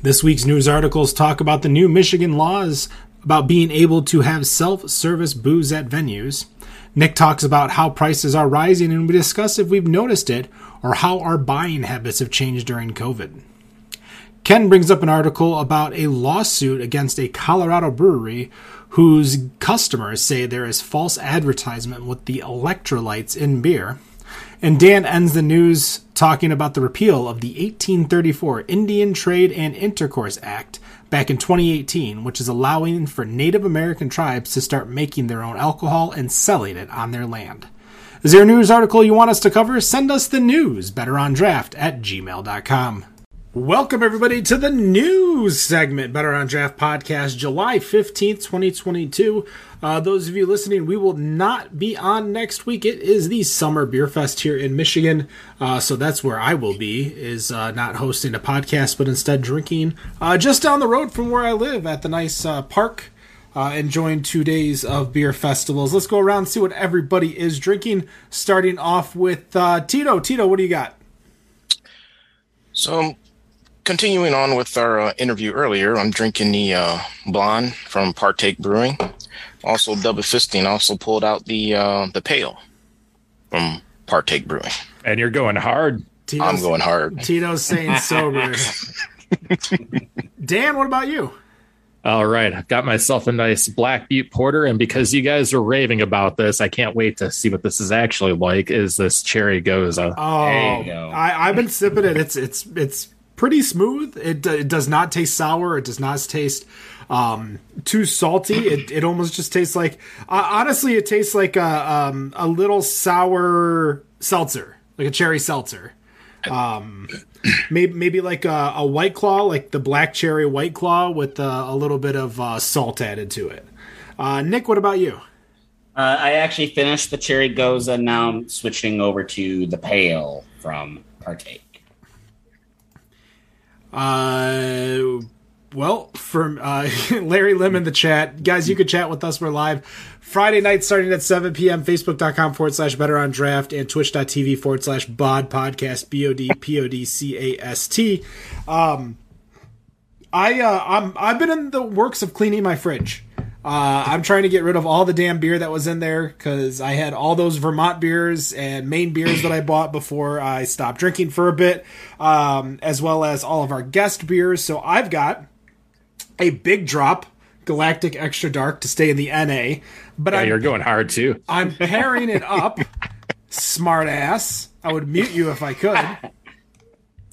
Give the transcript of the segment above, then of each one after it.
This week's news articles talk about the new Michigan laws about being able to have self service booze at venues. Nick talks about how prices are rising, and we discuss if we've noticed it or how our buying habits have changed during COVID. Ken brings up an article about a lawsuit against a Colorado brewery whose customers say there is false advertisement with the electrolytes in beer. And Dan ends the news talking about the repeal of the 1834 Indian Trade and Intercourse Act back in 2018, which is allowing for Native American tribes to start making their own alcohol and selling it on their land. Is there a news article you want us to cover? Send us the news, betterondraft at gmail.com. Welcome, everybody, to the news segment, Better on Draft Podcast, July 15th, 2022. Uh, those of you listening, we will not be on next week. It is the Summer Beer Fest here in Michigan. Uh, so that's where I will be, is uh, not hosting a podcast, but instead drinking uh, just down the road from where I live at the nice uh, park. Uh, enjoying two days of beer festivals. Let's go around and see what everybody is drinking. Starting off with Tito. Tito, what do you got? So continuing on with our uh, interview earlier, I'm drinking the uh, blonde from Partake Brewing. Also, double fisting. Also pulled out the uh, the pale from Partake Brewing. And you're going hard. Tito's, I'm going hard. Tito's saying sober. Dan, what about you? All right, I've got myself a nice Black Butte Porter, and because you guys are raving about this, I can't wait to see what this is actually like. Is this cherry Gose? Oh, I, have been sipping it. It's it's it's pretty smooth. It, it does not taste sour. It does not taste um, too salty. It, it almost just tastes like uh, honestly, it tastes like a um, a little sour seltzer, like a cherry seltzer. Um, maybe maybe like a, a, white claw, like the black cherry white claw with uh, a little bit of uh, salt added to it. Uh, Nick, what about you? Uh, I actually finished the cherry Gose. now I'm switching over to the pale from Partake. Uh, well, from uh, Larry Lim in the chat, guys, you could chat with us. We're live Friday night starting at 7 p.m. Facebook.com forward slash better on draft and twitch.tv forward slash bod podcast, B O D P O D C A S T. Um, I, uh, I'm, I've been in the works of cleaning my fridge. Uh, I'm trying to get rid of all the damn beer that was in there because I had all those Vermont beers and Maine beers that I bought before I stopped drinking for a bit, um, as well as all of our guest beers. So I've got a big drop Galactic Extra Dark to stay in the NA. But yeah, I'm, you're going hard too. I'm pairing it up. Smart ass. I would mute you if I could.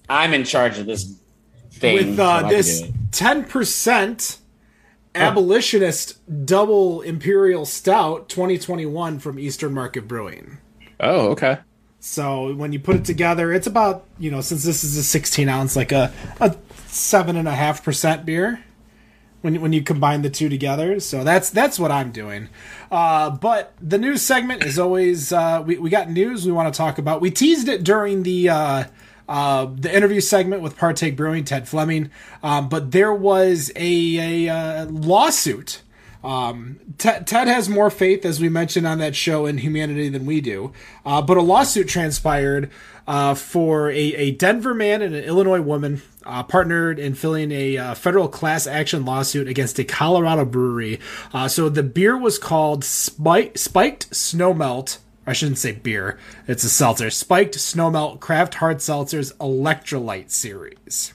I'm in charge of this thing. With uh, so this 10% abolitionist double imperial stout 2021 from Eastern Market Brewing. Oh, okay. So when you put it together, it's about you know since this is a 16 ounce, like a a seven and a half percent beer. When when you combine the two together, so that's that's what I'm doing. Uh, but the news segment is always uh, we we got news we want to talk about. We teased it during the. Uh, uh, the interview segment with Partake Brewing, Ted Fleming. Um, but there was a, a uh, lawsuit. Um, Ted, has more faith, as we mentioned on that show, in humanity than we do. Uh, but a lawsuit transpired uh, for a, a, Denver man and an Illinois woman partnered in filing a federal class action lawsuit against a Colorado brewery. So the beer was called Spike, Spiked Snowmelt I shouldn't say beer. It's a seltzer. Spiked Snowmelt Craft Hard Seltzers Electrolyte Series.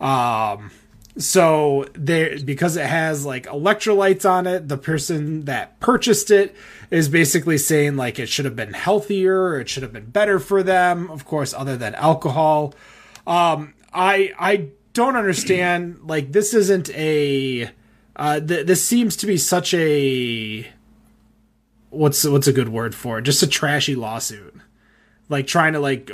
Um, so there because it has like electrolytes on it, the person that purchased it is basically saying like it should have been healthier, it should have been better for them. Of course, other than alcohol. Um, I I don't understand. Like this isn't a. Uh, th- this seems to be such a what's what's a good word for it? Just a trashy lawsuit, like trying to like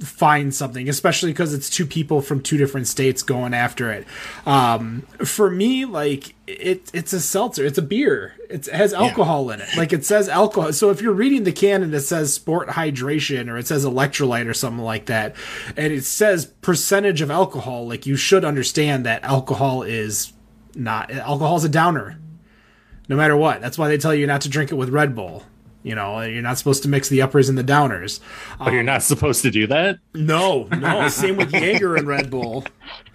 find something, especially because it's two people from two different states going after it. Um, for me, like it, it's a seltzer, it's a beer, it's, it has alcohol yeah. in it. Like it says alcohol. So if you're reading the can and it says sport hydration or it says electrolyte or something like that, and it says percentage of alcohol, like you should understand that alcohol is not alcohol is a downer no matter what. That's why they tell you not to drink it with Red Bull. You know, you're not supposed to mix the uppers and the downers. But you're not supposed to do that. No, no. Same with Jaeger and Red Bull.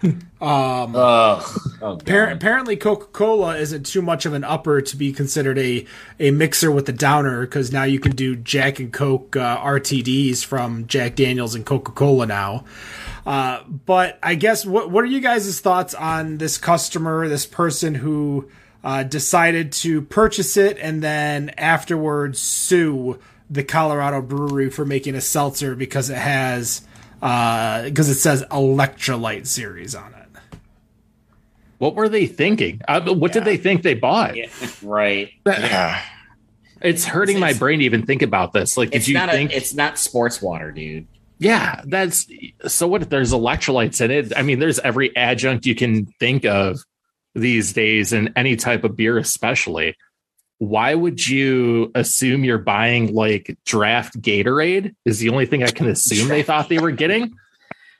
Ugh. Oh, God. Appar- apparently, Coca Cola isn't too much of an upper to be considered a, a mixer with the downer because now you can do Jack and Coke uh, RTDs from Jack Daniels and Coca Cola now. Uh, but I guess what what are you guys' thoughts on this customer, this person who uh, decided to purchase it and then afterwards sue the Colorado brewery for making a seltzer because it has because it says electrolyte series on it. What were they thinking? Uh, what did they think they bought? Yeah, right. Yeah. It's hurting my It's- brain to even think about this. Like, did you not think? a, it's not sports water, dude. yeah, that's so. What if there's electrolytes in it? I mean, there's every adjunct you can think of these days in any type of beer, especially. Why would you assume you're buying like draft Gatorade? Is the only thing I can assume they thought they were getting.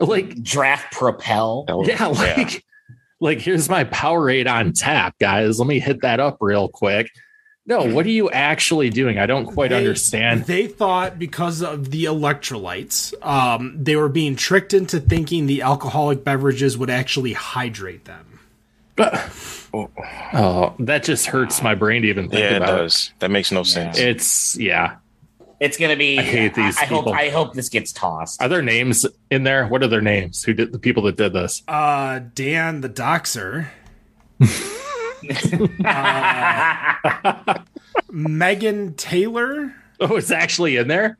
Like, Draft Propel. yeah, like, like here's my Powerade on tap, guys. Let me hit that up real quick. No, what are you actually doing? I don't quite They- understand. They thought because of the electrolytes, um, they were being tricked into thinking the alcoholic beverages would actually hydrate them. Oh, that just hurts my brain to even think Yeah, it about. does. That makes no sense. It's yeah. It's gonna be. I hate these I, hope. people. I hope this gets tossed. Are there names in there? What are their names? Who did the people that did this? Uh, Dan the Doxer, Megan Taylor. Oh, it's actually in there.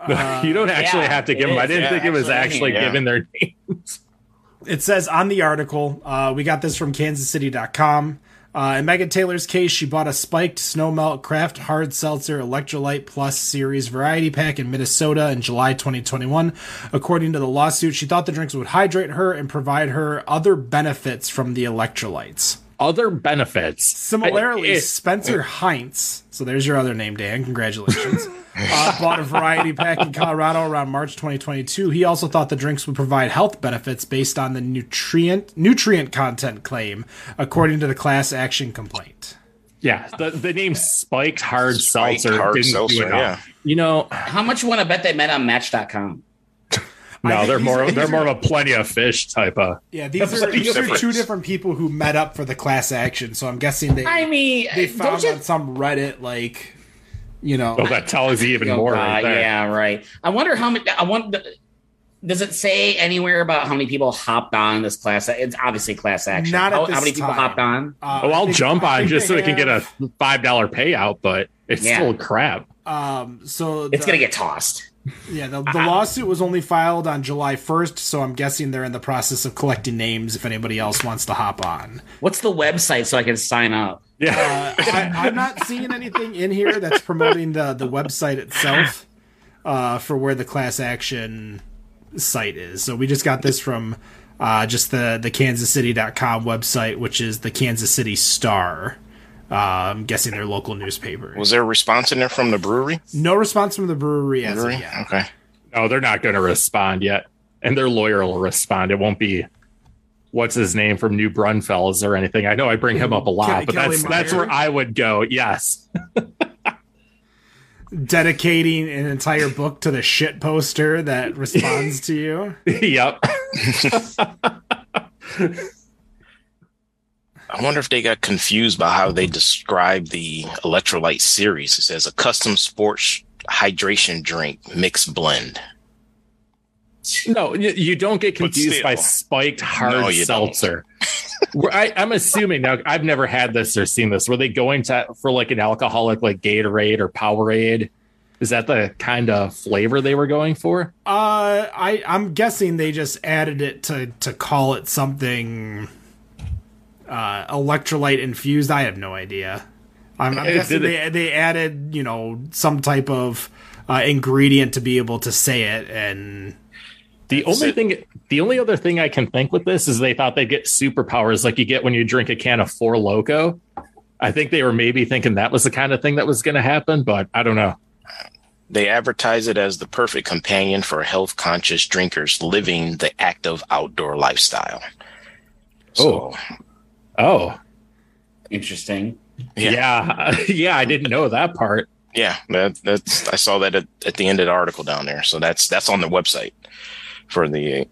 you don't actually yeah, have to give them. I didn't Yeah, think it was actually, actually yeah. given their names. It says on the article, uh, we got this from kansascity.com. Uh, in Megan Taylor's case, she bought a spiked snowmelt craft hard seltzer electrolyte plus series variety pack in Minnesota in July 2021. According to the lawsuit, she thought the drinks would hydrate her and provide her other benefits from the electrolytes. Other benefits. Similarly, it- Spencer Heinz, so there's your other name, Dan. Congratulations. uh, bought a variety pack in Colorado around March 2022. He also thought the drinks would provide health benefits based on the nutrient nutrient content claim, according to the class action complaint. yeah, the, the name spiked hard Spiked seltzer hard didn't seltzer, do enough. yeah. You know, How much you want to bet they met on Match.com? I no, think they're more are- they're more of a plenty of fish type of. Yeah, these are, these are two different people who met up for the class action. So I'm guessing they I mean, they don't found you? on some Reddit like, you know, Oh, that tells you even Oh, more. God, right yeah, right. I wonder how many. I want. Does it say anywhere about how many people hopped on this class? It's obviously class action. Not at how, this how many people hopped on? uh, Oh, I I'll think- jump on just so they they can get a five dollar payout, but it's Yeah. still crap. Um, so It's the- gonna get tossed. Yeah, the, the lawsuit was only filed on July 1st, so I'm guessing they're in the process of collecting names if anybody else wants to hop on. What's the website so I can sign up? Yeah. Uh, I, I'm not seeing anything in here that's promoting the, the website itself uh, for where the class action site is. So we just got this from uh, just the, the kansascity.com website, which is the Kansas City Star. Uh, I'm guessing their local newspaper. Was there a response in there from the brewery? No response from the brewery as brewery? of yet. Okay. No, they're not going to respond yet, and their lawyer will respond. It won't be what's his name from New Braunfels or anything. I know I bring him up a lot, Kelly- but Kelly that's that's Meyer? where I would go. Yes, Dedicating an entire book to the shit poster that responds to you. yep. I wonder if they got confused by how they describe the electrolyte series. It says a custom sports hydration drink mixed blend. No, you, you don't get But confused by spiked hard No, seltzer. Were- I, I'm assuming now. I've never had this or seen this. Were they going to for like an alcoholic like Gatorade or Powerade? Is that the kind of flavor they were going for? Uh, I I'm guessing they just added it to to call it something uh, electrolyte infused. I have no idea. I'm, I'm guessing they they added you know some type of uh, ingredient to be able to say it, and The only it. thing, the only other thing I can think with this is they thought they'd get superpowers like you get when you drink a can of Four Loco. I think they were maybe thinking that was the kind of thing that was going to happen, but I don't know. They advertise it as the perfect companion for health conscious drinkers living the active outdoor lifestyle. So, Oh, Oh, interesting. Yeah. yeah, yeah, I didn't know that part. Yeah, that, that's I saw that at, at the end of the article down there. So that's that's on the website for the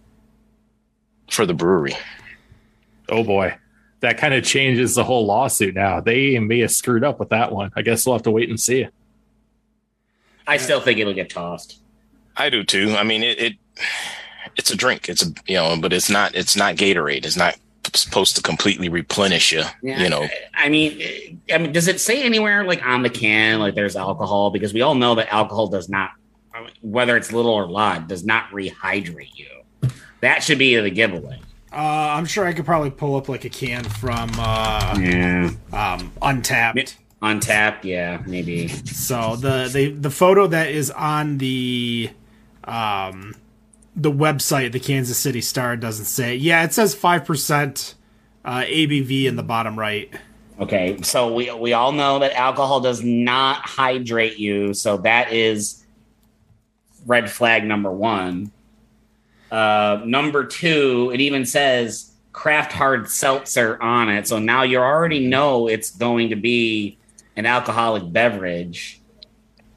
for the brewery. Oh boy. That kind of changes the whole lawsuit now. They may have screwed up with that one. I guess we'll have to wait and see. I still think it'll get tossed. I do too. I mean, it, it it's a drink. It's a you know, but it's not it's not Gatorade. It's not supposed to completely replenish you. Yeah, You know, I mean, I mean, does it say anywhere like on the can like there's alcohol? Because we all know that alcohol does not, whether it's little or lot, does not rehydrate you. That should be the giveaway. Uh, I'm sure I could probably pull up like a can from uh, Yeah, um, Untappd. Untappd. Yeah, maybe. So the, the the photo that is on the um the website, the Kansas City Star, doesn't say. Yeah, it says five percent uh, ABV in the bottom right. Okay, so we we all know that alcohol does not hydrate you, so that is red flag number one. Uh, number two, it even says craft hard seltzer on it, so now you already know it's going to be an alcoholic beverage.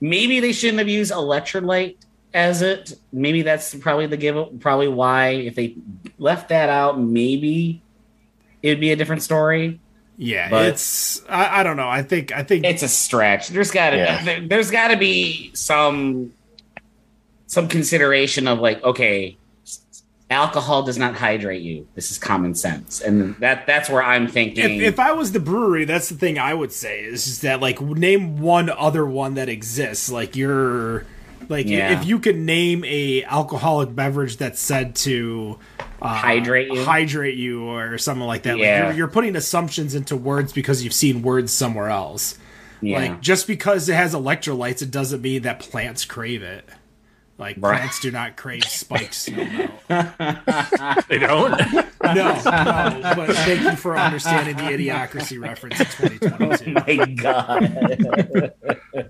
Maybe they shouldn't have used electrolyte as it. Maybe that's probably the give. Probably why if they left that out, maybe it'd be a different story. Yeah, But- it's I, I don't know. I think I think it's a stretch. There's got to Yeah. there, there's got to be some some consideration of like, okay, alcohol does not hydrate you. This is common sense, and that that's where I'm thinking. if, if I was the brewery, that's the thing I would say is that like name one other one that exists. Like you're like Yeah. if you could name a alcoholic beverage that's said to uh, Hydrate you? hydrate you, or something like that. Yeah. Like you're, you're putting assumptions into words because you've seen words somewhere else. yeah. Like just because it has electrolytes, it doesn't mean that plants crave it. Like Right. plants do not crave spikes. no, They don't. no, no. But thank you for understanding the idiocracy reference in 2022. my God.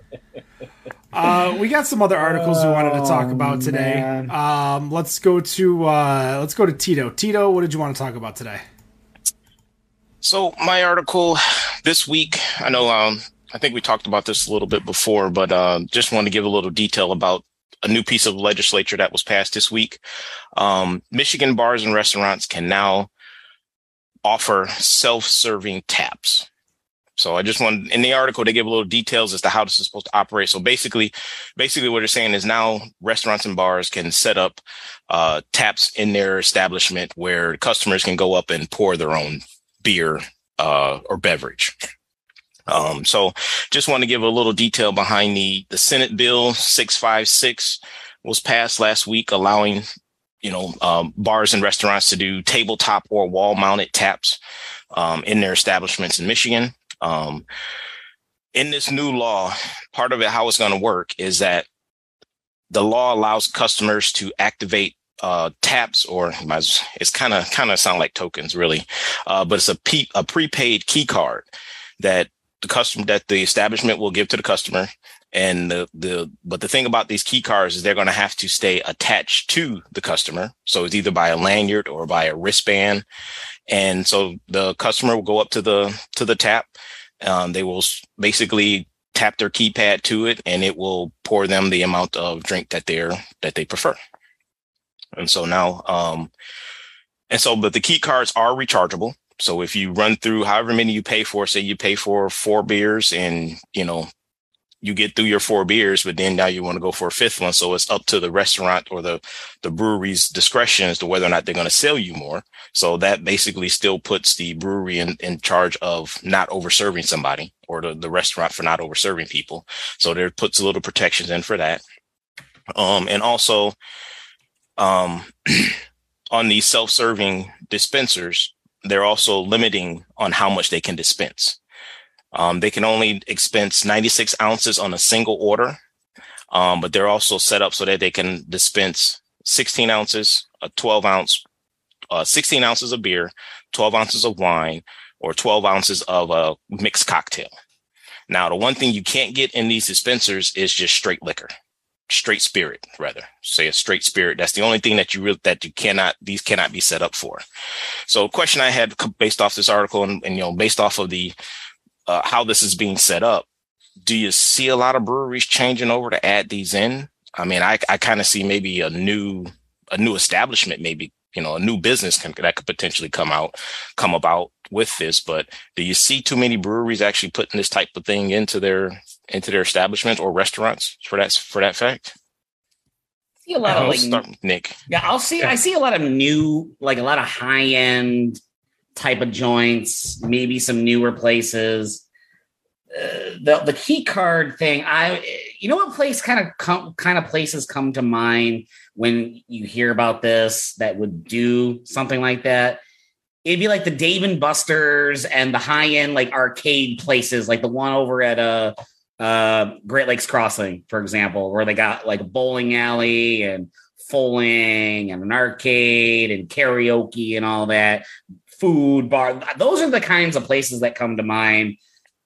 Uh, we got some other articles we wanted to talk about today. Um, let's go to uh, let's go to Tito. Tito, what did you want to talk about today? So my article this week, I know um, I think we talked about this a little bit before, but uh, just wanted to give a little detail about a new piece of legislature that was passed this week. Um, Michigan bars and restaurants can now offer self-serving taps. So I just wanted in the article to give a little details as to how this is supposed to operate. So basically, basically what they're saying is now restaurants and bars can set up uh, taps in their establishment where customers can go up and pour their own beer uh, or beverage. Um, so just want to give a little detail behind the the Senate Bill 656 was passed last week, allowing you know um, bars and restaurants to do tabletop or wall mounted taps um, in their establishments in Michigan. Um, in this new law, part of it how it's going to work is that the law allows customers to activate uh, taps or it's kind of kind of sound like tokens really, uh, but it's a, pe- a prepaid key card that the customer that the establishment will give to the customer. And the the but the thing about these key cards is they're going to have to stay attached to the customer. So it's either by a lanyard or by a wristband. And so the customer will go up to the to the tap. Um, they will basically tap their keypad to it, and it will pour them the amount of drink that they're that they prefer. And so now, um, and so, but the key cards are rechargeable. So if you run through however many you pay for, say you pay for four beers and, you know, you get through your four beers, but then now you want to go for a fifth one. So it's up to the restaurant or the, the brewery's discretion as to whether or not they're going to sell you more. So that basically still puts the brewery in, in charge of not overserving somebody or the, the restaurant for not overserving people. So there puts a little protections in for that. Um, and also, um, on these self-serving dispensers, they're also limiting on how much they can dispense. Um, they can only expense 96 ounces on a single order, um, but they're also set up so that they can dispense 16 ounces, a 12 ounce, uh, 16 ounces of beer, 12 ounces of wine, or 12 ounces of a mixed cocktail. Now, the one thing you can't get in these dispensers is just straight liquor. Straight spirit rather. Say a straight spirit that's the only thing that you really that you cannot these cannot be set up for. So a question i had based off this article and, and you know based off of the uh, how this is being set up do you see a lot of breweries changing over to add these in? I mean, I I kind of see maybe a new a new establishment, maybe you know, a new business can, that could potentially come out come about with this. But do you see too many breweries actually putting this type of thing into their into their establishments or restaurants for that for that fact? see a lot of I'll like start with Nick. Yeah, I'll see. I see a lot of new, like a lot of high end type of joints. Maybe some newer places. Uh, the the key card thing. I, you know, what place kind of come kind of places come to mind when you hear about this that would do something like that. It'd be like the Dave and Buster's and the high end like arcade places, like the one over at uh uh, Great Lakes Crossing, for example, where they got like a bowling alley and bowling and an arcade and karaoke and all that, food bar. Those are the kinds of places that come to mind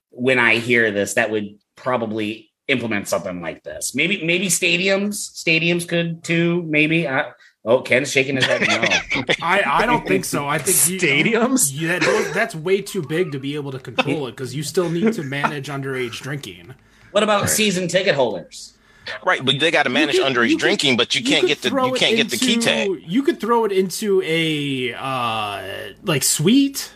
when I hear this that would probably implement something like this. Maybe maybe stadiums, stadiums could too. Maybe. I, oh, Ken's shaking his head. No. I, I don't think so. I think you- Stadiums? yeah, that's way too big to be able to control it because you still need to manage underage drinking. What about season ticket holders? Right, but they got to manage could- underage you could- drinking, but you can't get the you can't get the key tag. You could throw it into a uh, like suite,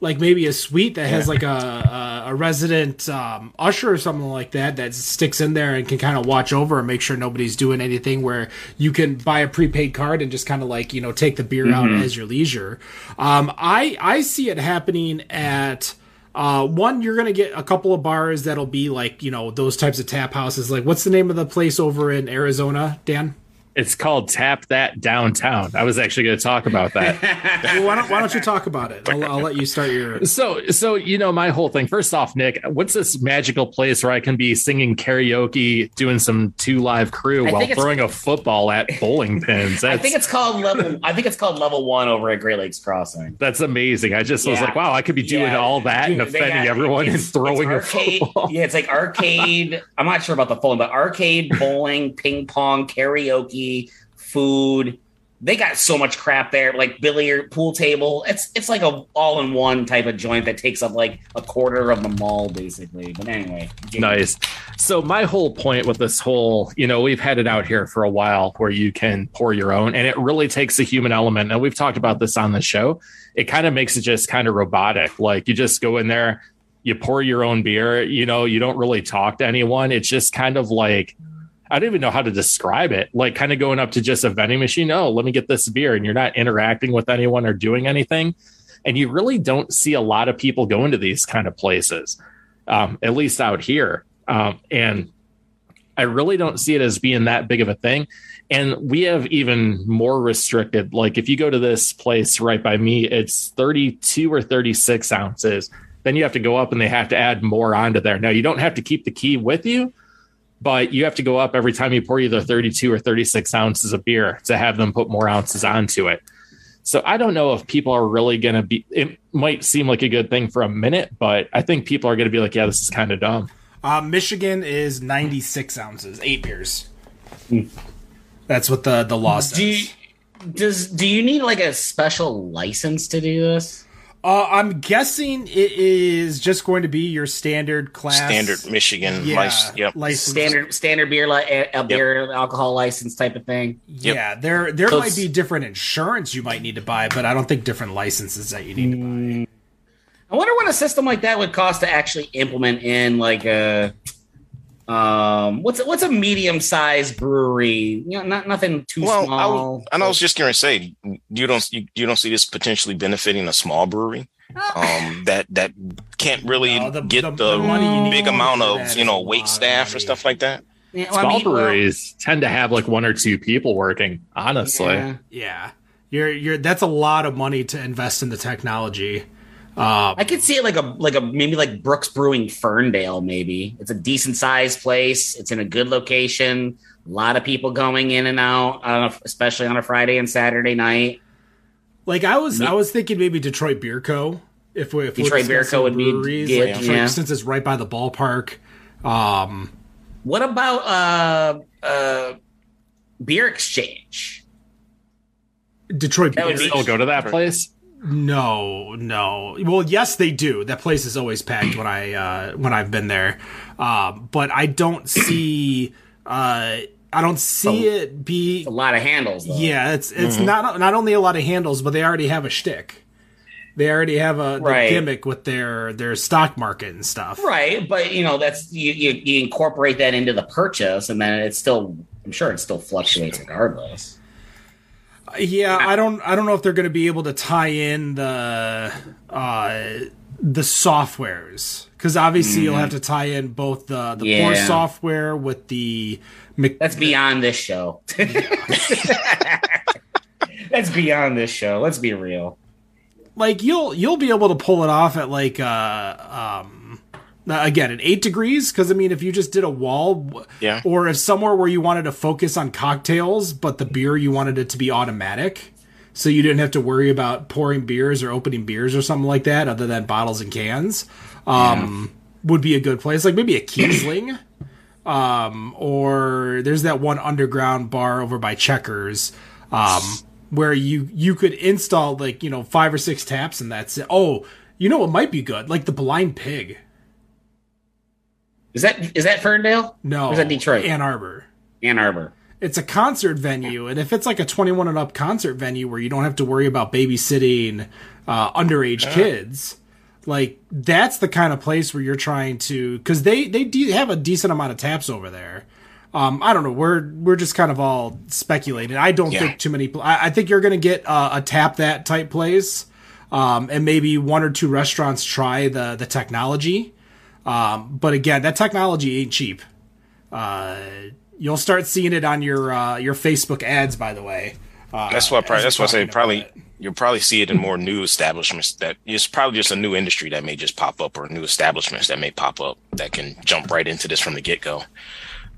like maybe a suite that has like a, a a resident um, usher or something like that that sticks in there and can kind of watch over and make sure nobody's doing anything. Where you can buy a prepaid card and just kind of like you know take the beer out Mm-hmm. as your leisure. Um, I I see it happening at. Uh, one, you're gonna get a couple of bars that'll be like you know those types of tap houses. Like, what's the name of the place over in Arizona, Dan? It's called Tap That Downtown. I was actually going to talk about that. Well, why don't why don't you talk about it? I'll, I'll let you start your. so, so you know, my whole thing. First off, Nick, what's this magical place where I can be singing karaoke, doing some two live crew while throwing a football at bowling pins? I think it's called level. I think it's called level one over at Great Lakes Crossing. that's amazing. I just was like, wow, I could be doing Yeah. all that and Dude, they offending got- everyone and it's- throwing a arcade. football. Yeah, it's like arcade. I'm not sure about the phone, but arcade, bowling, ping pong, karaoke, food. They got so much crap there, like billiard, pool table. It's it's like a all in one type of joint that takes up like a quarter of the mall, basically. But anyway, Nice. So my whole point with this whole, you know, we've had it out here for a while where you can pour your own and it really takes a human element. And we've talked about this on the show. It kind of makes it just kind of robotic. Like you just go in there, you pour your own beer, you know, you don't really talk to anyone. It's just kind of like I don't even know how to describe it. Like kind of going up to just a vending machine, oh, let me get this beer and you're not interacting with anyone or doing anything. And you really don't see a lot of people going to these kind of places. Um, at least out here. Um, and I really don't see it as being that big of a thing. And we have even more restricted. Like if you go to this place right by me, it's 32 or 36 ounces. Then you have to go up and they have to add more onto there. Now you don't have to keep the key with you, but you have to go up every time you pour either 32 or 36 ounces of beer to have them put more ounces onto it. So I don't know if people are really going to be, it might seem like a good thing for a minute, but I think people are going to be like, yeah, this is kind of dumb. Uh, Michigan is 96 ounces, eight beers. That's what the the law says. Do you, does do you need like a special license to do this? Uh, I'm guessing it is just going to be your standard class. Standard Michigan yeah, license. Yep. license. Standard standard beer li- a, a beer alcohol license type of thing. Yeah, there there So might be different insurance you might need to buy, but I don't think different licenses that you need to buy. I wonder what a system like that would cost to actually implement in like a um what's what's a medium sized brewery? You know, not nothing too Well, I, small. was, and I was just going to say, you don't you, you don't see this potentially benefiting a small brewery um, that that can't really No, the- get the- the, the money big amount of that you know wait staff or stuff like that. Yeah, well, I Small mean, well, breweries tend to have like one or two people working, honestly. yeah. Yeah, you're you're that's a lot of money to invest in the technology. Um, I could see it like a like a maybe like Brooks Brewing Ferndale. Maybe it's a decent sized place. It's in a good location. A lot of people going in and out, on a, especially on a Friday and Saturday night. Like I was, I was thinking maybe Detroit Beer Co. If we if we're Detroit Beer Co. would be breweries, good, like Detroit, yeah. since it's right by the ballpark. Um, What about uh uh beer exchange? Detroit That would Beer. be- Still go to that place. No, no. Well, yes, they do. That place is always packed when I uh, when I've been there, um, but I don't see. Uh, I don't see it be. A lot of handles. Though. Yeah, it's it's not not only a lot of handles, but they already have a shtick. They already have a Right. gimmick with their their stock market and stuff. Right, but you know that's you, you you incorporate that into the purchase, and then it's still. I'm sure it still fluctuates regardless. Yeah, I don't I don't know if they're going to be able to tie in the uh the softwares cuz obviously you'll have to tie in both the the Yeah. core software with the That's beyond this show. that's beyond this show. Let's be real. like you'll you'll be able to pull it off at like uh um again at 8 degrees cuz I mean if you just did a wall Yeah. or if somewhere where you wanted to focus on cocktails but the beer you wanted it to be automatic so you didn't have to worry about pouring beers or opening beers or something like that other than bottles and cans um would be a good place. Like maybe a Kiesling um or there's that one underground bar over by Checkers um where you you could install like you know five or six taps and that's it. Oh you know what might be good? Like the blind pig Is that is that Ferndale? no Or is that Detroit? Ann Arbor Ann Arbor. it's a concert venue and if it's like a 21 and up concert venue where you don't have to worry about babysitting uh, underage kids like that's the kind of place where you're trying to because they they de- have a decent amount of taps over there um, I don't know. We're we're just kind of all speculating. I don't Yeah. think too many. pl- I, I think you're going to get uh, a tap that type place, um, and maybe one or two restaurants try the the technology. Um, but again, that technology ain't cheap. Uh, you'll start seeing it on your uh, your Facebook ads. By the way, uh, That's what. Probably, that's what I say. Probably it. you'll probably see it in more new establishments. That it's probably just a new industry that may just pop up, or new establishments that may pop up that can jump right into this from the get go.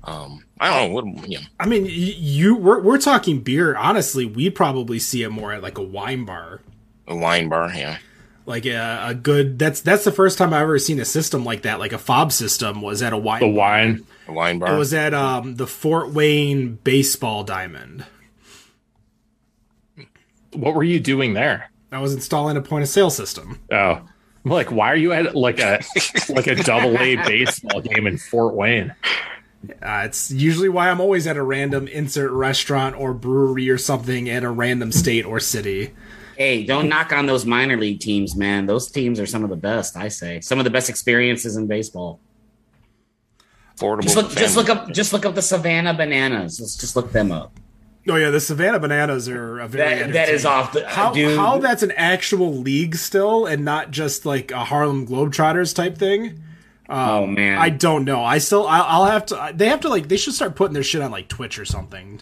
Um, I don't know. What you know, I mean, you we're we're talking beer. Honestly, we probably see it more at like a wine bar. a wine bar. Yeah. Like a, a good that's that's the first time I've ever seen a system like that, like a fob system was at a wine. The wine. A wine bar. It was at um the Fort Wayne baseball diamond. What were you doing there? I was installing a point of sale system. Oh, I'm like, why are you at like a like a double A baseball game in Fort Wayne? Uh, it's usually why I'm always at a random insert restaurant or brewery or something in a random state or city. Hey, don't knock on those minor league teams, man. Those teams are some of the best. I say some of the best experiences in baseball. affordable. Just look, for just look up, just look up the Savannah Bananas. Let's just look them up. Oh yeah, the Savannah Bananas are a very That that is off the How, dude. how that's an actual league still and not just like a Harlem Globetrotters type thing. oh man, I don't know. I still I'll, I'll have to. They have to like they should start putting their shit on like Twitch or something.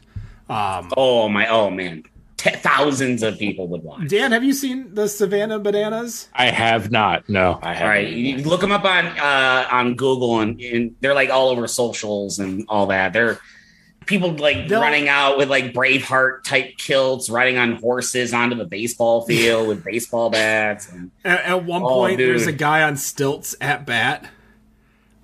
Um, oh my, oh man, T- thousands of people would watch. Dan, have you seen the Savannah Bananas? I have not. No. I All have. right, you look them up on uh, on Google, and, and they're like all over socials and all that. They're people like They'll- running out with like Braveheart type kilts, riding on horses onto the baseball field with baseball bats. And, At, at one Oh, point, there's a guy on stilts at bat.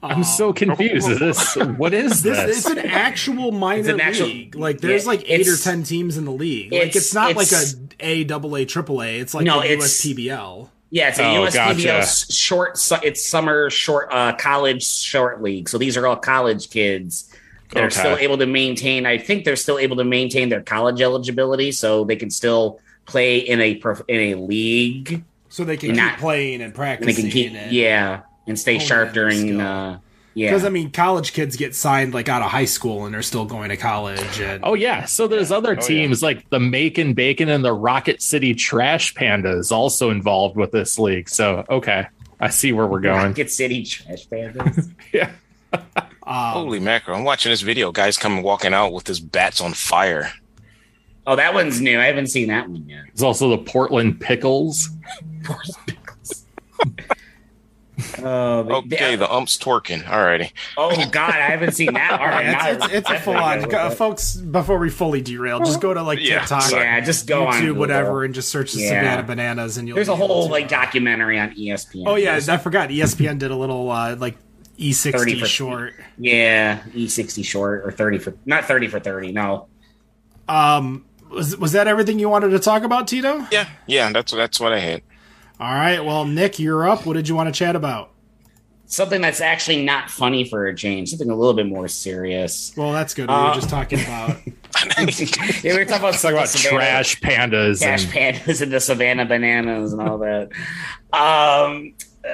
I'm so confused. Is this what is This this? it's an actual minor an actual- league. Like there's yeah, like eight or ten teams in the league. Like it's- it's not it's- like a A double A triple A. It's like No, a it's- USPBL. yeah, it's a Oh, USPBL gotcha. s- short. su- It's summer short uh, college short league. So these are all college kids. They're Okay. still able to maintain. I think they're still able to maintain their college eligibility, so they can still play in a prof- in a league. So they can And keep not- playing and and they practicing. can keep and, yeah and stay Honing sharp their during skill. uh yeah Because I mean, college kids get signed like out of high school and they're still going to college. And Oh yeah, so there's other Oh, yeah. teams like the Macon Bacon and the Rocket City Trash Pandas also involved with this league. So okay, I see where we're going. Rocket City Trash Pandas. Yeah, um, Holy mackerel! I'm watching this video. Guys coming walking out with his bats on fire. oh, that one's new. I haven't seen that one yet. there's also the Portland Pickles. Oh, the- Okay, the ump's twerking. Alrighty. oh God, I haven't seen that. All right, Yeah, it's, it's, it's a full on, uh, folks. Before we fully derail, just go to like Yeah, TikTok. Yeah, just go on YouTube, Google. whatever, and just search the Yeah. Savannah Bananas, and you'll. There's a whole like uh, documentary on ESPN. Oh yeah, There's- I forgot. ESPN did a little uh, like E60 for- short. yeah, E60 short or 30 for not 30 for 30. No, Um, was was that everything you wanted to talk about, Tito? Yeah, yeah, that's that's what I had. All right. Well, Nick, you're up. What did you want to chat about? Something that's actually not funny for a change. Something a little bit more serious. Well, that's good. We were Uh, just talking about. yeah, we were talking about, talking about Savannah- trash pandas. cash and, pandas and the savannah bananas and all that. Um, uh,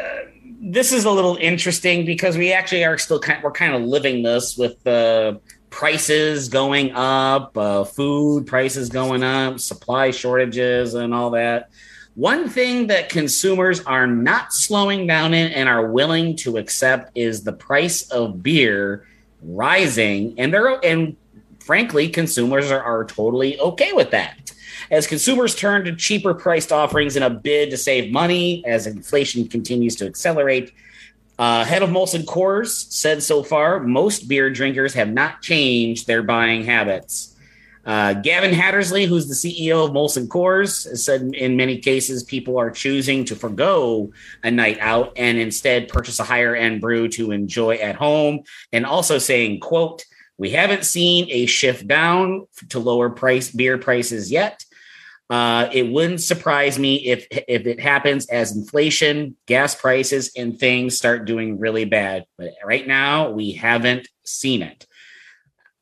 this is a little interesting because we actually are still kind we're kind of living this with the prices going up, uh, food prices going up, supply shortages, and all that. One thing that consumers are not slowing down in and are willing to accept is the price of beer rising, and they're and frankly, consumers are, are totally okay with that. As consumers turn to cheaper priced offerings in a bid to save money, as inflation continues to accelerate, uh, head of Molson Coors said so far most beer drinkers have not changed their buying habits. Uh, Gavin Hattersley, who's the CEO of Molson Coors, said in many cases people are choosing to forego a night out and instead purchase a higher end brew to enjoy at home. And also saying, "quote We haven't seen a shift down to lower price beer prices yet." Uh, it wouldn't surprise me if if it happens as inflation, gas prices, and things start doing really bad. But right now, we haven't seen it.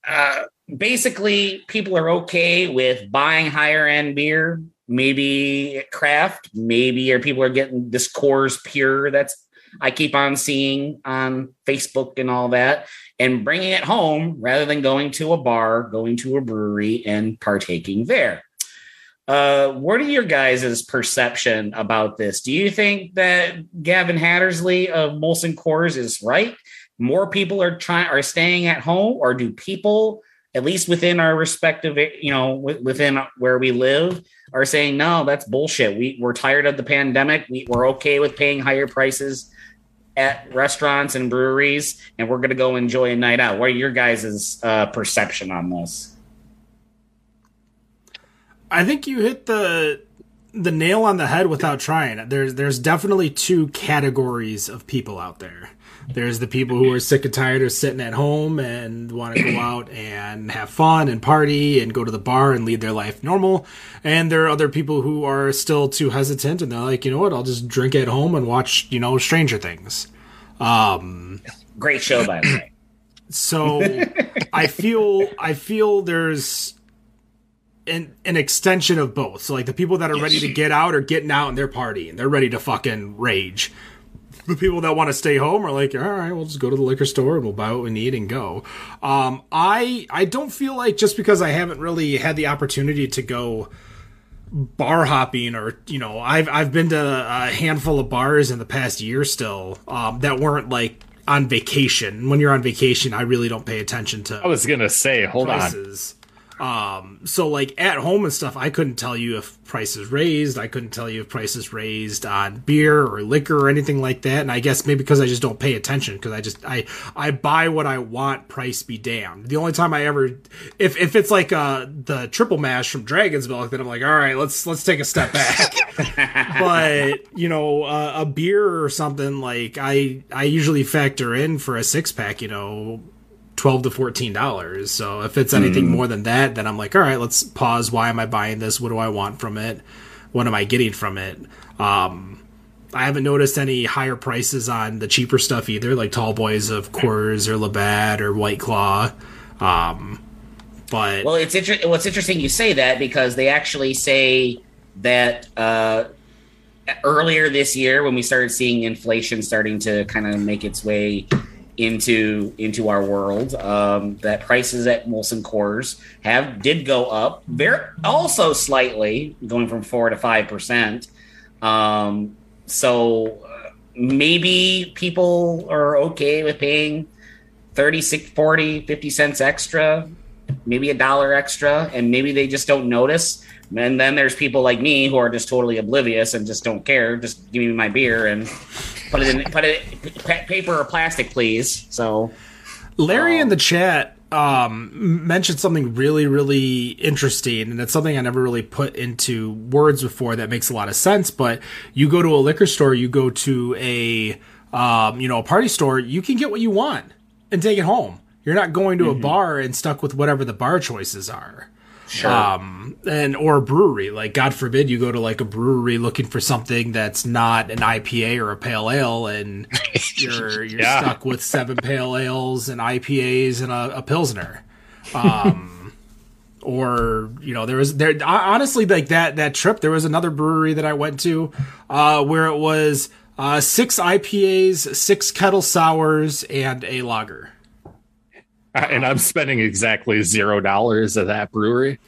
Uh, basically, people are okay with buying higher end beer, maybe craft, maybe or people are getting this Coors Pure. That's I keep on seeing on Facebook and all that, and bringing it home rather than going to a bar, going to a brewery, and partaking there. Uh, what are your guys' perception about this? Do you think that Gavin Hattersley of Molson Coors is right? More people are trying are staying at home, or do people, at least within our respective, you know, within where we live, are saying no, that's bullshit. We we're tired of the pandemic. We, we're okay with paying higher prices at restaurants and breweries, and we're going to go enjoy a night out. What are your guys' uh, perception on this? I think you hit the the nail on the head without trying. There's there's definitely two categories of people out there. There's the people who are sick and tired of sitting at home and want to go out and have fun and party and go to the bar and lead their life normal. And there are other people who are still too hesitant and they're like, you know what, I'll just drink at home and watch, you know, Stranger Things. Um, Great show, by the way. so I feel I feel there's an an extension of both. So like the people that are ready to get out are getting out and they're partying. They're ready to fucking rage. The people that want to stay home are like, all right, we'll just go to the liquor store and we'll buy what we need and go. Um, I I don't feel like just because I haven't really had the opportunity to go bar hopping or you know I've I've been to a handful of bars in the past year still um, that weren't like on vacation. When you're on vacation, I really don't pay attention to I was gonna say, hold on. Um, so like at home and stuff, I couldn't tell you if prices raised. I couldn't tell you if prices raised on beer or liquor or anything like that. And I guess maybe because I just don't pay attention because I just I I buy what I want. Price be damned. The only time I ever if if it's like uh the triple mash from Dragon's Milk, then I'm like, all right, let's let's take a step back. but you know, uh, a beer or something like I I usually factor in for a six pack. You know, twelve to fourteen dollars. So if it's anything more than that, then I'm like, all right, let's pause. Why am I buying this? What do I want from it? What am I getting from it? Um, I haven't noticed any higher prices on the cheaper stuff either, like Tall Boys of Coors or Labatt or White Claw. Um, but Well, it's inter- what's interesting you say that because they actually say that uh, earlier this year when we started seeing inflation starting to kind of make its way into into our world, um, that prices at Molson Coors have did go up. They're also slightly going from four to five percent. Um, so uh, maybe people are okay with paying 36 40 50 cents extra maybe a dollar extra and maybe they just don't notice and then there's people like me who are just totally oblivious and just don't care just give me my beer and put it in put it pa- paper or plastic please so Larry in the chat um, mentioned something really, really interesting, and it's something I never really put into words before. That makes a lot of sense. But you go to a liquor store, you go to a um, you know a party store, you can get what you want and take it home. You're not going to a bar and stuck with whatever the bar choices are. Sure. Um, and or a brewery. Like God forbid you go to like a brewery looking for something that's not an IPA or a pale ale, and you're you're Yeah. stuck with seven pale ales and IPAs and a, a pilsner. Um, or you know there was there honestly like that that trip there was another brewery that I went to uh, where it was uh, six IPAs, six kettle sours, and a lager. and I'm spending exactly zero dollars at that brewery.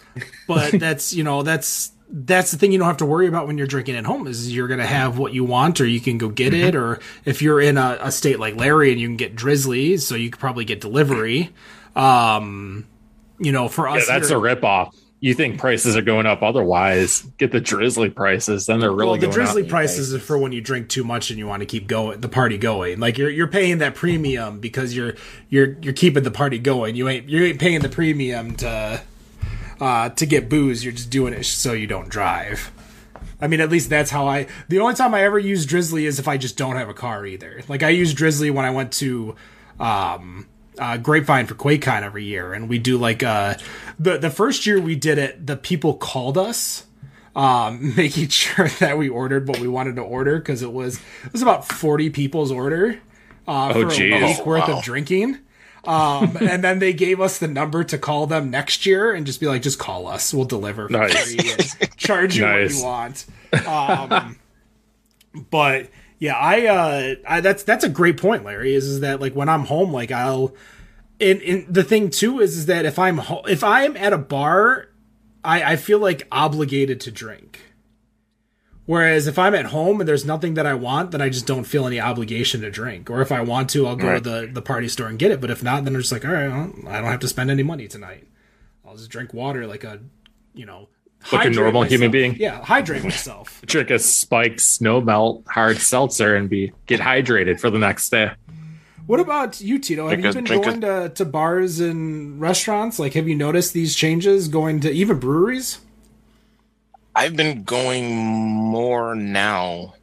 but that's you know that's that's the thing you don't have to worry about when you're drinking at home is you're gonna have what you want or you can go get it or if you're in a, a state like Larry and you can get Drizly so you could probably get delivery um you know for Yeah, us that's a here, ripoff. You think prices are going up otherwise? Get the Drizly prices, then they're really well, the drizly prices are for when you drink too much and you want to keep going the party going. Like you're you're paying that premium because you're you're you're keeping the party going. You ain't you ain't paying the premium to uh, to get booze. You're just doing it so you don't drive. I mean, at least that's how I. The only time I ever use Drizly is if I just don't have a car either. Like I use Drizly when I went to um, uh, Grapevine for QuakeCon every year, and we do like uh, the the first year we did it. The people called us um, making sure that we ordered what we wanted to order because it was it was about forty people's order uh, Oh, for geez. a week Oh, worth wow. of drinking. Um, and then they gave us the number to call them next year and just be like, just call us, we'll deliver for Nice. free and charge you Nice. what you want. Um, but yeah, I, uh, I that's that's a great point, Larry. Is is that like when I'm home, like I'll and, and the thing too is is that if I'm ho- if I am at a bar, I I feel like obligated to drink. Whereas if I'm at home and there's nothing that I want, then I just don't feel any obligation to drink. Or if I want to, I'll go Right. to the, the party store and get it. But if not, then I'm just like, all right, well, I don't have to spend any money tonight. I'll just drink water like a, you know, Like a hydrate normal human being? Yeah, hydrate myself. Drink a spiked snow melt hard seltzer and be get hydrated for the next day. What about you, Tito? Have Drink you been going to, to bars and restaurants? Like, have you noticed these changes going to even breweries? I've been going more now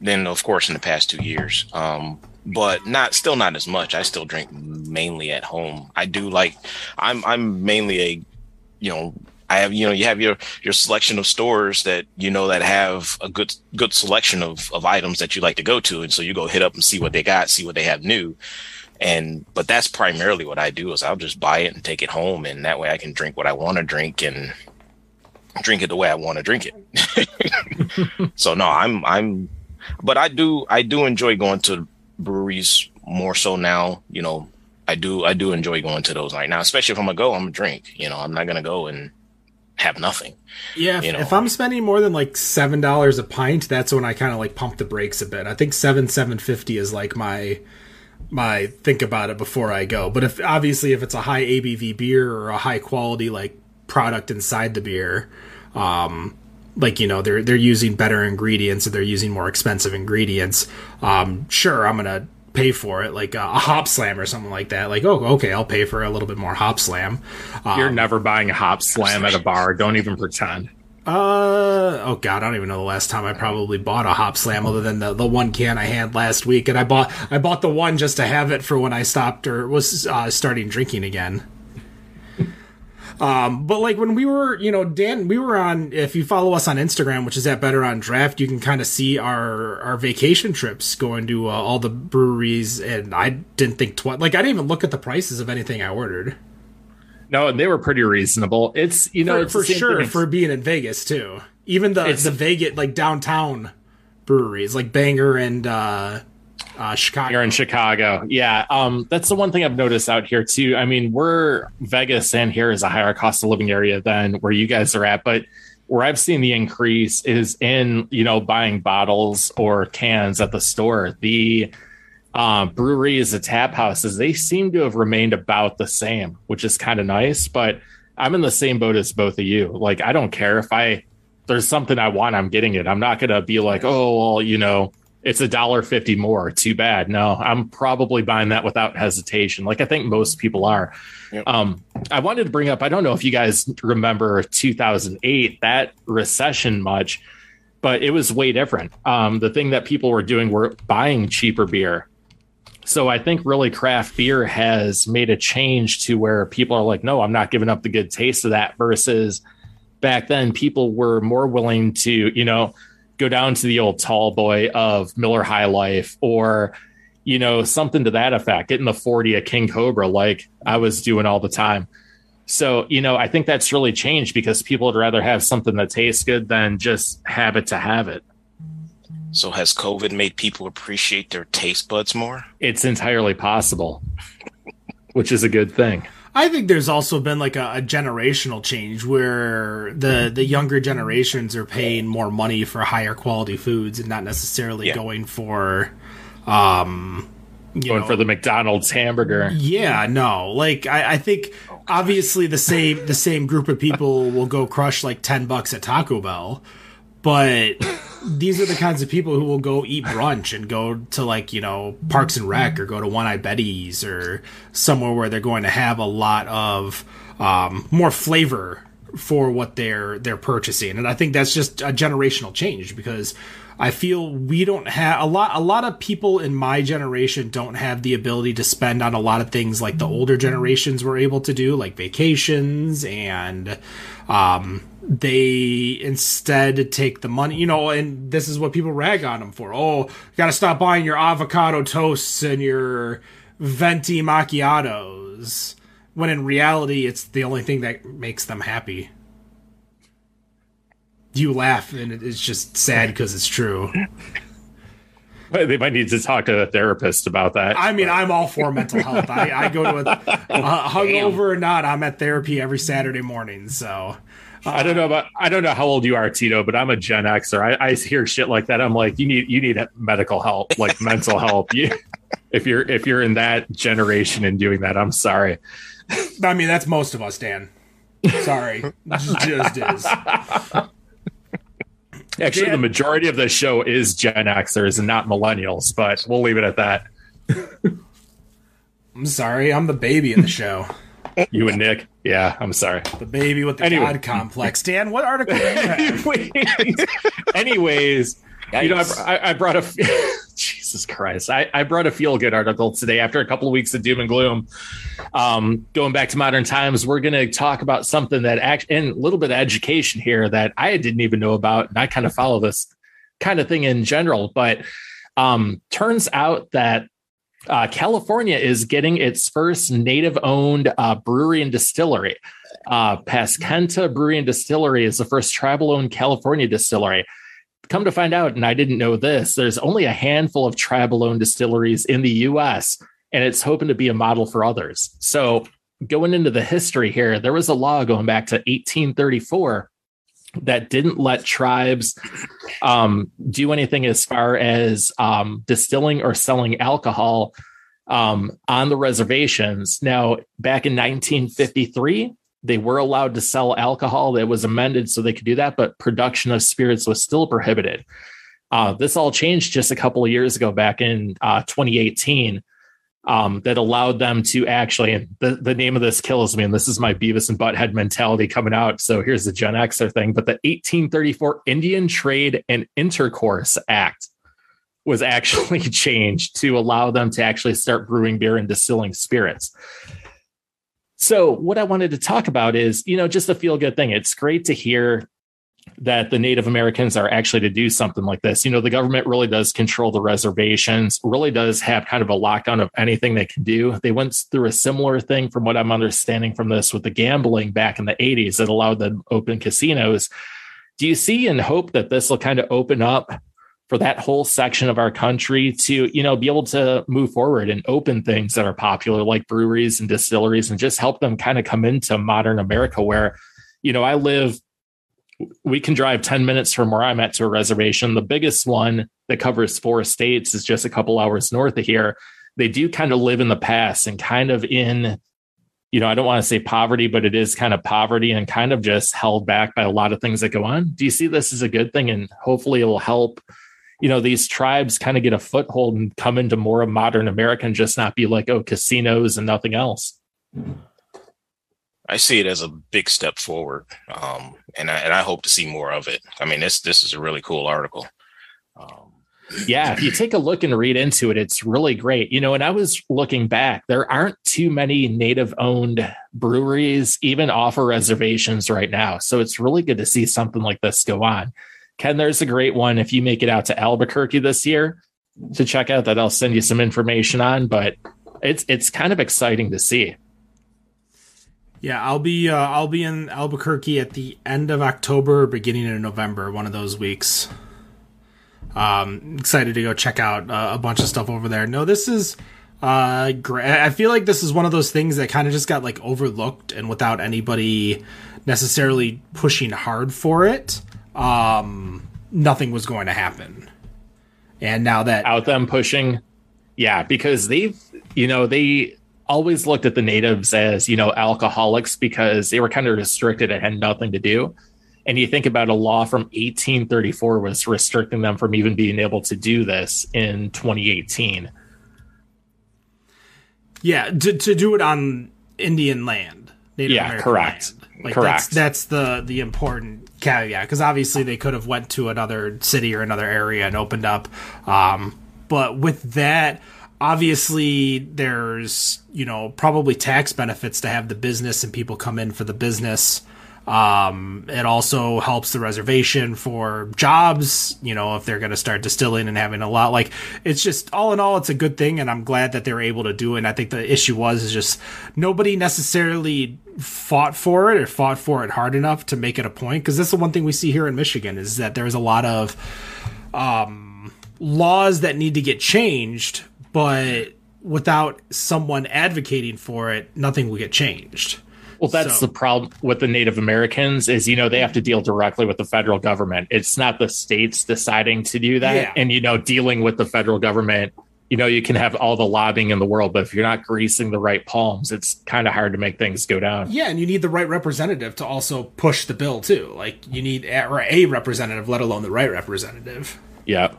than, of course, in the past two years. Um, but not still not as much. I still drink mainly at home. I do like. I'm I'm mainly a, you know, I have you know you have your your selection of stores that you know that have a good good selection of of items that you like to go to, and so you go hit up and see what they got, see what they have new. And but that's primarily what I do is I'll just buy it and take it home, and that way I can drink what I want to drink and drink it the way I want to drink it. so no, I'm I'm but I do I do enjoy going to breweries more so now, you know. I do I do enjoy going to those right now, especially if I'm gonna go, I'm gonna drink. You know, I'm not gonna go and have nothing. Yeah, if, You know. if I'm spending more than like seven dollars a pint, that's when I kind of like pump the brakes a bit. I think seven seven fifty is like my my think about it before I go. But if obviously if it's a high ABV beer or a high quality like product inside the beer, um, like you know they're they're using better ingredients or they're using more expensive ingredients. Um, sure, I'm gonna pay for it, like a, a Hopslam or something like that. Like oh okay, I'll pay for a little bit more Hopslam. Um, You're never buying a Hopslam at a bar. Don't even pretend. Uh oh god, I don't even know the last time I probably bought a Hopslam other than the, the one can I had last week, and I bought I bought the one just to have it for when I stopped or was uh, starting drinking again. Um, but like when we were, you know, Dan, we were on. If you follow us on Instagram, which is at Better on Draft, you can kind of see our our vacation trips going to uh, all the breweries, and I didn't think twice. Like I didn't even look at the prices of anything I ordered. No, and they were pretty reasonable. It's you know for, it's for sure thing. for being in Vegas too. Even the It's- the Vegas like downtown breweries like Banger and uh, uh, Chicago. You're in Chicago. Yeah. Um, that's the one thing I've noticed out here too. I mean, we're Vegas and here is a higher cost of living area than where you guys are at, but where I've seen the increase is in, you know, buying bottles or cans at the store. The uh, breweries, the tap houses, they seem to have remained about the same, which is kind of nice. But I'm in the same boat as both of you. Like, I don't care if I there's something I want, I'm getting it. I'm not gonna be like, oh, well, you know, it's a dollar fifty more. Too bad. No, I'm probably buying that without hesitation. Like I think most people are. Yep. Um, I wanted to bring up. I don't know if you guys remember 2008 that recession much, but it was way different. Um, the thing that people were doing were buying cheaper beer. So I think really craft beer has made a change to where people are like, no, I'm not giving up the good taste of that versus back then people were more willing to, you know, go down to the old tall boy of Miller High Life or, you know, something to that effect, getting the 40 of King Cobra like I was doing all the time. So, you know, I think that's really changed because people would rather have something that tastes good than just have it to have it. So has COVID made people appreciate their taste buds more? It's entirely possible, which is a good thing. I think there's also been like a, a, generational change where the the younger generations are paying more money for higher quality foods and not necessarily yeah. going for um going know, for the McDonald's hamburger. Yeah, no. Like I, I think oh, obviously the same the same group of people will go crush like ten bucks at Taco Bell but these are the kinds of people who will go eat brunch and go to like you know Parks and Rec or go to One Eye Betty's or somewhere where they're going to have a lot of um, more flavor for what they're they're purchasing, and I think that's just a generational change because I feel we don't have a lot a lot of people in my generation don't have the ability to spend on a lot of things like the older generations were able to do, like vacations and um, they instead take the money, you know, and this is what people rag on them for. Oh, you got to stop buying your avocado toasts and your venti macchiatos. When in reality, it's the only thing that makes them happy. You laugh, and it's just sad because it's true. They might need to talk to a therapist about that. I mean, I'm all for mental health. I, I go to a uh, hungover or not, I'm at therapy every Saturday morning. So I don't know about I don't know how old you are, Tito, but I'm a Gen Xer. I, I hear shit like that. I'm like, you need you need medical help, like mental help. You, if you're if you're in that generation and doing that, I'm sorry. I mean, that's most of us, Dan. Sorry, just, just is. Actually, Dan, the majority of the show is Gen Xers and not millennials, but we'll leave it at that. I'm sorry, I'm the baby in the show. you and Nick. Yeah, I'm sorry. The baby with the anyway. God complex. Dan, what article anyways, anyways you know, I, I brought a Jesus Christ, I, I brought a feel good article today after a couple of weeks of doom and gloom. Um, going back to modern times, we're going to talk about something that act and a little bit of education here that I didn't even know about, and I kind of follow this kind of thing in general. But um, turns out that uh, California is getting its first native owned uh, brewery and distillery. Uh, Brewery and Distillery is the first tribal owned California distillery. Come to find out, and I didn't know this, there's only a handful of tribal owned distilleries in the US, and it's hoping to be a model for others. So, going into the history here, there was a law going back to 1834 that didn't let tribes um, do anything as far as um, distilling or selling alcohol um, on the reservations. Now, back in 1953, they were allowed to sell alcohol. That was amended so they could do that, but production of spirits was still prohibited. Uh, this all changed just a couple of years ago, back in uh, 2018 um, that allowed them to actually, and the, the name of this kills me, and this is my Beavis and Butthead mentality coming out. So here's the Gen Xer thing. But the 1834 Indian Trade and Intercourse Act was actually changed to allow them to actually start brewing beer and distilling spirits. So, what I wanted to talk about is, you know, just a feel good thing. It's great to hear that the Native Americans are actually to do something like this. You know, the government really does control the reservations, really does have kind of a lockdown of anything they can do. They went through a similar thing, from what I'm understanding from this, with the gambling back in the 80s that allowed them open casinos. Do you see and hope that this will kind of open up for that whole section of our country to, you know, be able to move forward and open things that are popular, like breweries and distilleries, and just help them kind of come into modern America where, you know, I live we can drive 10 minutes from where I'm at to a reservation. The biggest one that covers four states is just a couple hours north of here. They do kind of live in the past and kind of in, you know, I don't want to say poverty, but it is kind of poverty and kind of just held back by a lot of things that go on. Do you see this as a good thing? And hopefully it will help, you know, these tribes kind of get a foothold and come into more of modern America and just not be like, oh, casinos and nothing else. I see it as a big step forward, um, and I, and I hope to see more of it. I mean, this this is a really cool article. Um, yeah, if you take a look and read into it, it's really great. You know, and I was looking back, there aren't too many native owned breweries even offer reservations right now. So it's really good to see something like this go on. Ken, there's a great one if you make it out to Albuquerque this year to check out that I'll send you some information on, but it's it's kind of exciting to see. Yeah, I'll be uh, I'll be in Albuquerque at the end of October, beginning of November, one of those weeks. Um, excited to go check out uh, a bunch of stuff over there. No, this is uh great. I feel like this is one of those things that kind of just got like overlooked and without anybody necessarily pushing hard for it, um, nothing was going to happen. And now that out them pushing, yeah, because they've you know they always looked at the natives as you know alcoholics because they were kind of restricted and had nothing to do. And you think about a law from 1834 was restricting them from even being able to do this in 2018 yeah to, to do it on indian land Native yeah American correct. land. Like correct. that's, that's the the important caveat because obviously they could have went to another city or another area and opened up. Um, but with that obviously there's you know probably tax benefits to have the business and people come in for the business um, it also helps the reservation for jobs, you know, if they're going to start distilling and having a lot. Like, it's just all in all, it's a good thing, and I'm glad that they're able to do it. And I think the issue was is just nobody necessarily fought for it or fought for it hard enough to make it a point. Because that's the one thing we see here in Michigan is that there's a lot of um, laws that need to get changed, but without someone advocating for it, nothing will get changed. Well, that's so. the problem with the Native Americans is you know they have to deal directly with the federal government. It's not the states deciding to do that, yeah. and you know dealing with the federal government. You know, you can have all the lobbying in the world, but if you're not greasing the right palms, it's kind of hard to make things go down. Yeah, and you need the right representative to also push the bill too. Like you need a, a representative, let alone the right representative. Yeah.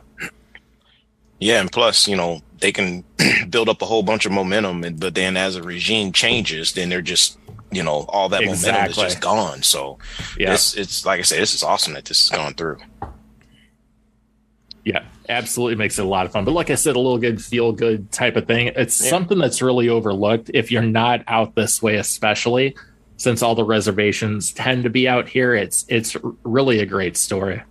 Yeah, and plus, you know, they can build up a whole bunch of momentum, and, but then as a regime changes, then they're just you know all that exactly. momentum is just gone. So yeah, it's, it's like I said, this is awesome that this is going through. Yeah, absolutely makes it a lot of fun. But like I said, a little good feel good type of thing. It's yeah. something that's really overlooked if you're not out this way, especially since all the reservations tend to be out here. It's it's really a great story.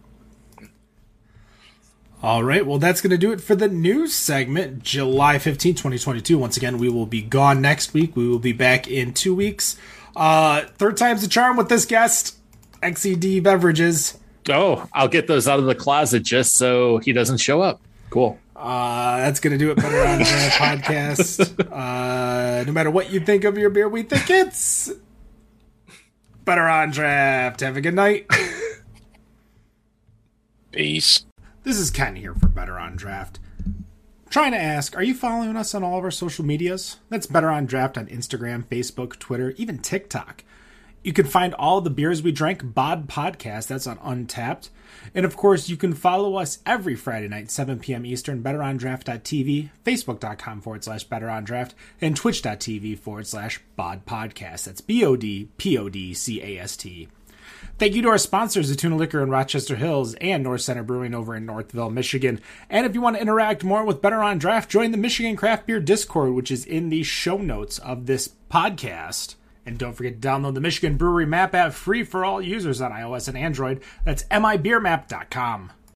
All right, well, that's going to do it for the news segment, July 15, 2022. Once again, we will be gone next week. We will be back in two weeks. Uh, third time's the charm with this guest, XED Beverages. Oh, I'll get those out of the closet just so he doesn't show up. Cool. Uh, that's going to do it better on the podcast. Uh, no matter what you think of your beer, we think it's better on draft. Have a good night. Peace. This is Ken here for Better on Draft. Trying to ask, are you following us on all of our social medias? That's Better on Draft on Instagram, Facebook, Twitter, even TikTok. You can find all the beers we drank bod podcast. That's on Untappd, And of course, you can follow us every Friday night, 7 p.m. Eastern, betterondraft.tv, facebook.com forward slash betterondraft, and twitch.tv forward slash bod podcast. That's B O D P O D C A S T. Thank you to our sponsors, Tuna Liquor in Rochester Hills and North Center Brewing over in Northville, Michigan. And if you want to interact more with Better on Draft, join the Michigan Craft Beer Discord, which is in the show notes of this podcast. And don't forget to download the Michigan Brewery Map app free for all users on iOS and Android. That's mibeermap.com.